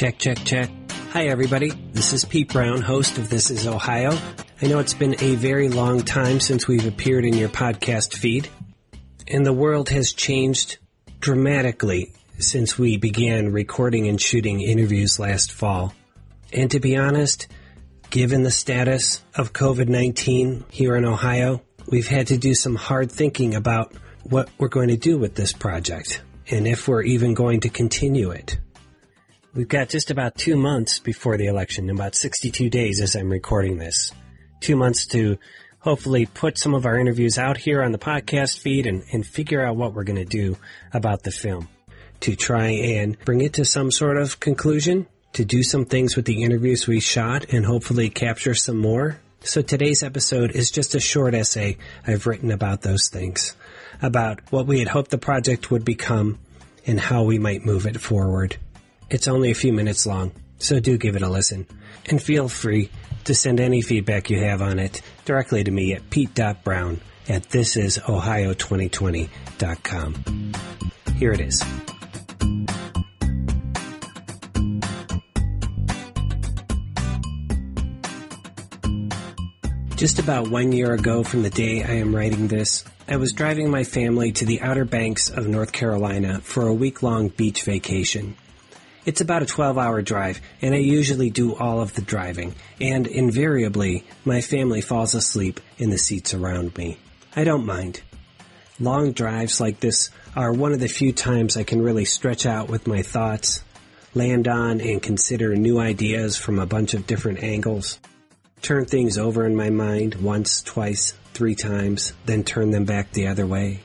Check, check, check. Hi, everybody. This is Pete Brown, host of This is Ohio. I know it's been a very long time since we've appeared in your podcast feed, and the world has changed dramatically since we began recording and shooting interviews last fall. And to be honest, given the status of COVID-19 here in Ohio, we've had to do some hard thinking about what we're going to do with this project and if we're even going to continue it. We've got just about two months before the election, about 62 days as I'm recording this. Two months to hopefully put some of our interviews out here on the podcast feed and, and figure out what we're going to do about the film. To try and bring it to some sort of conclusion, to do some things with the interviews we shot and hopefully capture some more. So today's episode is just a short essay I've written about those things, about what we had hoped the project would become and how we might move it forward. It's only a few minutes long, so do give it a listen. And feel free to send any feedback you have on it directly to me at pete.brown at thisisohio2020.com. Here it is. Just about one year ago from the day I am writing this, I was driving my family to the Outer Banks of North Carolina for a week long beach vacation. It's about a 12 hour drive, and I usually do all of the driving, and invariably, my family falls asleep in the seats around me. I don't mind. Long drives like this are one of the few times I can really stretch out with my thoughts, land on and consider new ideas from a bunch of different angles turn things over in my mind once, twice, three times, then turn them back the other way.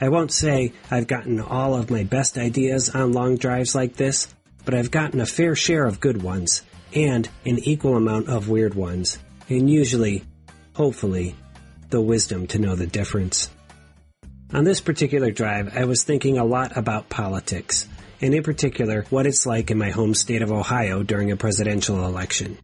I won't say I've gotten all of my best ideas on long drives like this, but I've gotten a fair share of good ones, and an equal amount of weird ones, and usually, hopefully, the wisdom to know the difference. On this particular drive, I was thinking a lot about politics, and in particular, what it's like in my home state of Ohio during a presidential election.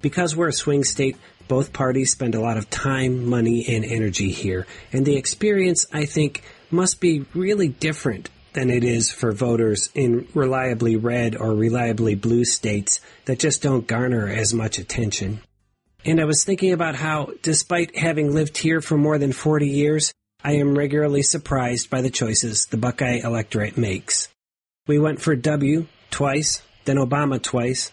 Because we're a swing state, both parties spend a lot of time, money, and energy here. And the experience, I think, must be really different than it is for voters in reliably red or reliably blue states that just don't garner as much attention. And I was thinking about how, despite having lived here for more than 40 years, I am regularly surprised by the choices the Buckeye electorate makes. We went for W twice, then Obama twice,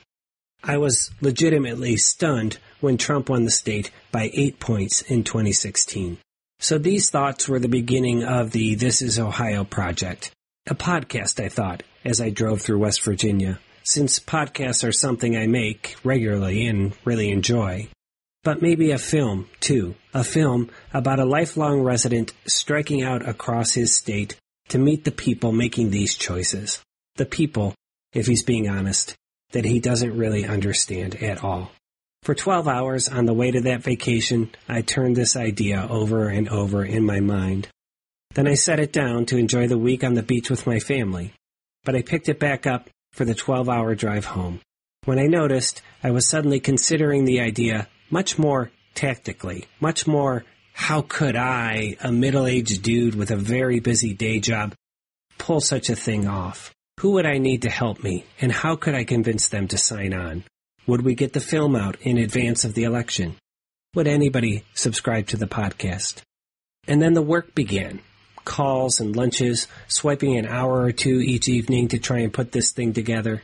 I was legitimately stunned when Trump won the state by eight points in 2016. So these thoughts were the beginning of the This is Ohio project. A podcast, I thought, as I drove through West Virginia, since podcasts are something I make regularly and really enjoy. But maybe a film, too. A film about a lifelong resident striking out across his state to meet the people making these choices. The people, if he's being honest, that he doesn't really understand at all. For 12 hours on the way to that vacation, I turned this idea over and over in my mind. Then I set it down to enjoy the week on the beach with my family. But I picked it back up for the 12 hour drive home. When I noticed, I was suddenly considering the idea much more tactically, much more how could I, a middle aged dude with a very busy day job, pull such a thing off? Who would I need to help me, and how could I convince them to sign on? Would we get the film out in advance of the election? Would anybody subscribe to the podcast? And then the work began. Calls and lunches, swiping an hour or two each evening to try and put this thing together.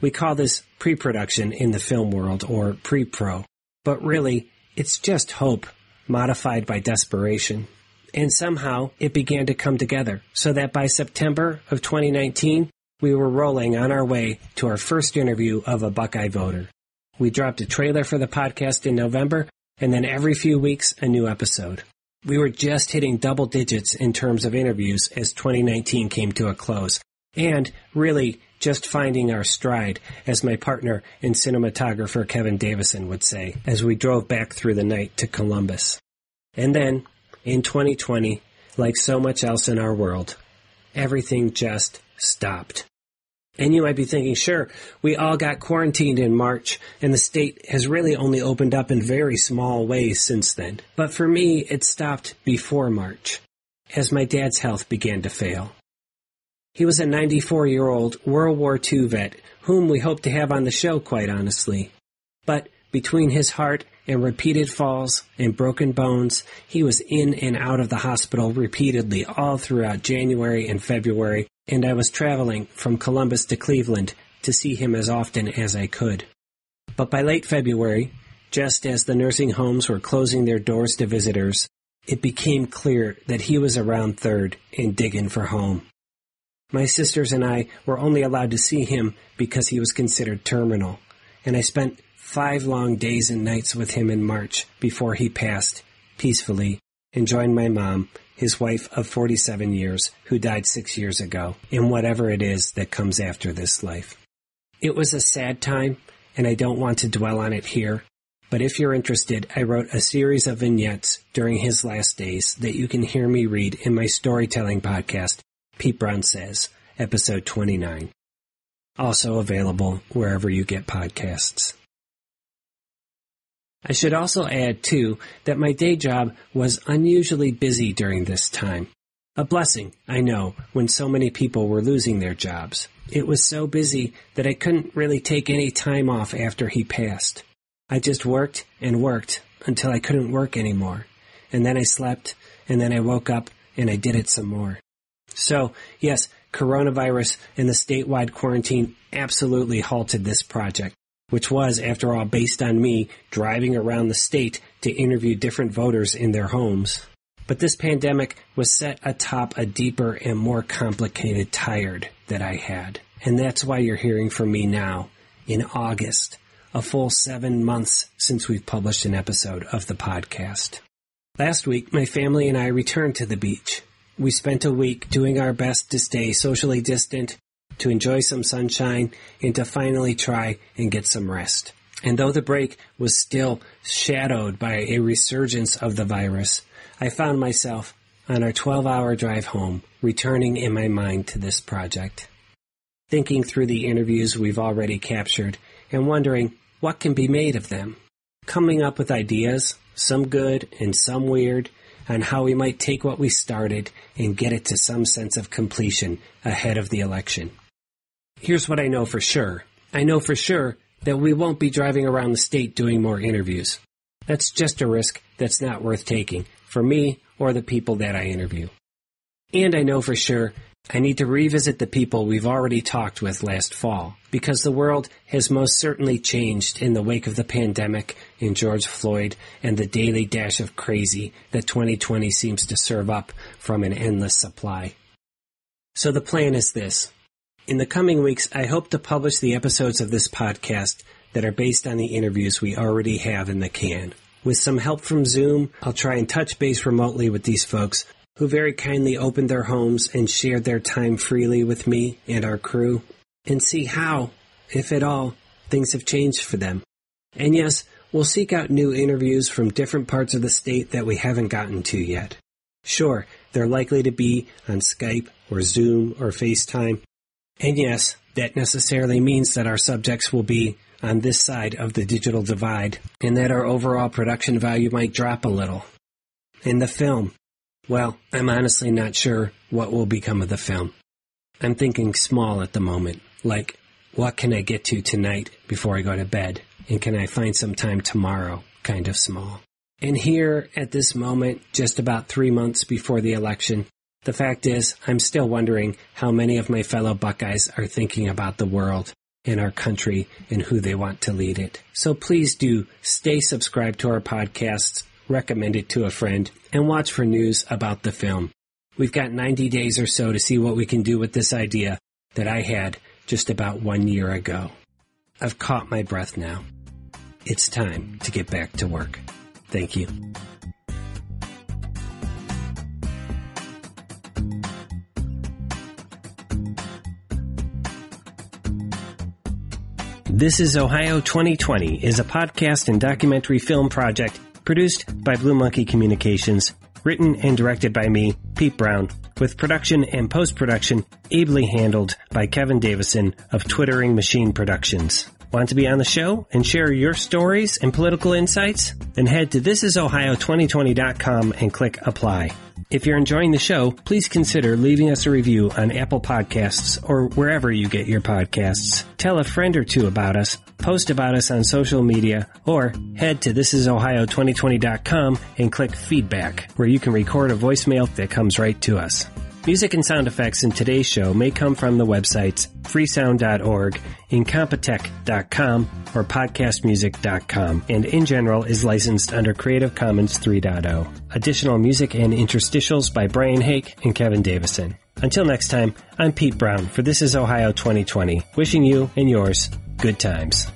We call this pre-production in the film world or pre-pro. But really, it's just hope modified by desperation. And somehow it began to come together so that by September of 2019, we were rolling on our way to our first interview of a Buckeye voter. We dropped a trailer for the podcast in November, and then every few weeks, a new episode. We were just hitting double digits in terms of interviews as 2019 came to a close, and really just finding our stride, as my partner and cinematographer Kevin Davison would say, as we drove back through the night to Columbus. And then, in 2020, like so much else in our world, everything just stopped. And you might be thinking, sure, we all got quarantined in March, and the state has really only opened up in very small ways since then. But for me, it stopped before March, as my dad's health began to fail. He was a 94 year old World War II vet whom we hope to have on the show, quite honestly. But between his heart and repeated falls and broken bones, he was in and out of the hospital repeatedly all throughout January and February, and I was traveling from Columbus to Cleveland to see him as often as I could. But by late February, just as the nursing homes were closing their doors to visitors, it became clear that he was around third and digging for home. My sisters and I were only allowed to see him because he was considered terminal, and I spent five long days and nights with him in March before he passed, peacefully, and joined my mom, his wife of 47 years, who died six years ago, in whatever it is that comes after this life. It was a sad time, and I don't want to dwell on it here, but if you're interested, I wrote a series of vignettes during his last days that you can hear me read in my storytelling podcast Pete Brown Says, episode 29. Also available wherever you get podcasts. I should also add, too, that my day job was unusually busy during this time. A blessing, I know, when so many people were losing their jobs. It was so busy that I couldn't really take any time off after he passed. I just worked and worked until I couldn't work anymore. And then I slept, and then I woke up, and I did it some more. So, yes, coronavirus and the statewide quarantine absolutely halted this project, which was, after all, based on me driving around the state to interview different voters in their homes. But this pandemic was set atop a deeper and more complicated tired that I had. And that's why you're hearing from me now, in August, a full seven months since we've published an episode of the podcast. Last week, my family and I returned to the beach. We spent a week doing our best to stay socially distant, to enjoy some sunshine, and to finally try and get some rest. And though the break was still shadowed by a resurgence of the virus, I found myself on our 12 hour drive home, returning in my mind to this project. Thinking through the interviews we've already captured and wondering what can be made of them. Coming up with ideas, some good and some weird, on how we might take what we started and get it to some sense of completion ahead of the election. Here's what I know for sure. I know for sure that we won't be driving around the state doing more interviews. That's just a risk that's not worth taking for me or the people that I interview. And I know for sure I need to revisit the people we've already talked with last fall, because the world has most certainly changed in the wake of the pandemic and George Floyd and the daily dash of crazy that 2020 seems to serve up from an endless supply. So the plan is this. In the coming weeks, I hope to publish the episodes of this podcast that are based on the interviews we already have in the can. With some help from Zoom, I'll try and touch base remotely with these folks who very kindly opened their homes and shared their time freely with me and our crew, and see how, if at all, things have changed for them. And yes, we'll seek out new interviews from different parts of the state that we haven't gotten to yet. Sure, they're likely to be on Skype or Zoom or FaceTime. And yes, that necessarily means that our subjects will be on this side of the digital divide and that our overall production value might drop a little. In the film, well, I'm honestly not sure what will become of the film. I'm thinking small at the moment, like, what can I get to tonight before I go to bed? And can I find some time tomorrow? Kind of small. And here, at this moment, just about three months before the election, the fact is, I'm still wondering how many of my fellow Buckeyes are thinking about the world and our country and who they want to lead it. So please do stay subscribed to our podcasts recommend it to a friend, and watch for news about the film. We've got 90 days or so to see what we can do with this idea that I had just about one year ago. I've caught my breath now. It's time to get back to work. Thank you. This is Ohio 2020 is a podcast and documentary film project Produced by Blue Monkey Communications. Written and directed by me, Pete Brown. With production and post production ably handled by Kevin Davison of Twittering Machine Productions. Want to be on the show and share your stories and political insights? Then head to thisisohio2020.com and click apply. If you're enjoying the show, please consider leaving us a review on Apple Podcasts or wherever you get your podcasts. Tell a friend or two about us, post about us on social media, or head to thisisohio2020.com and click feedback, where you can record a voicemail that comes right to us. Music and sound effects in today's show may come from the websites freesound.org, incompetech.com, or podcastmusic.com, and in general is licensed under Creative Commons 3.0. Additional music and interstitials by Brian Hake and Kevin Davison. Until next time, I'm Pete Brown for This is Ohio 2020, wishing you and yours good times.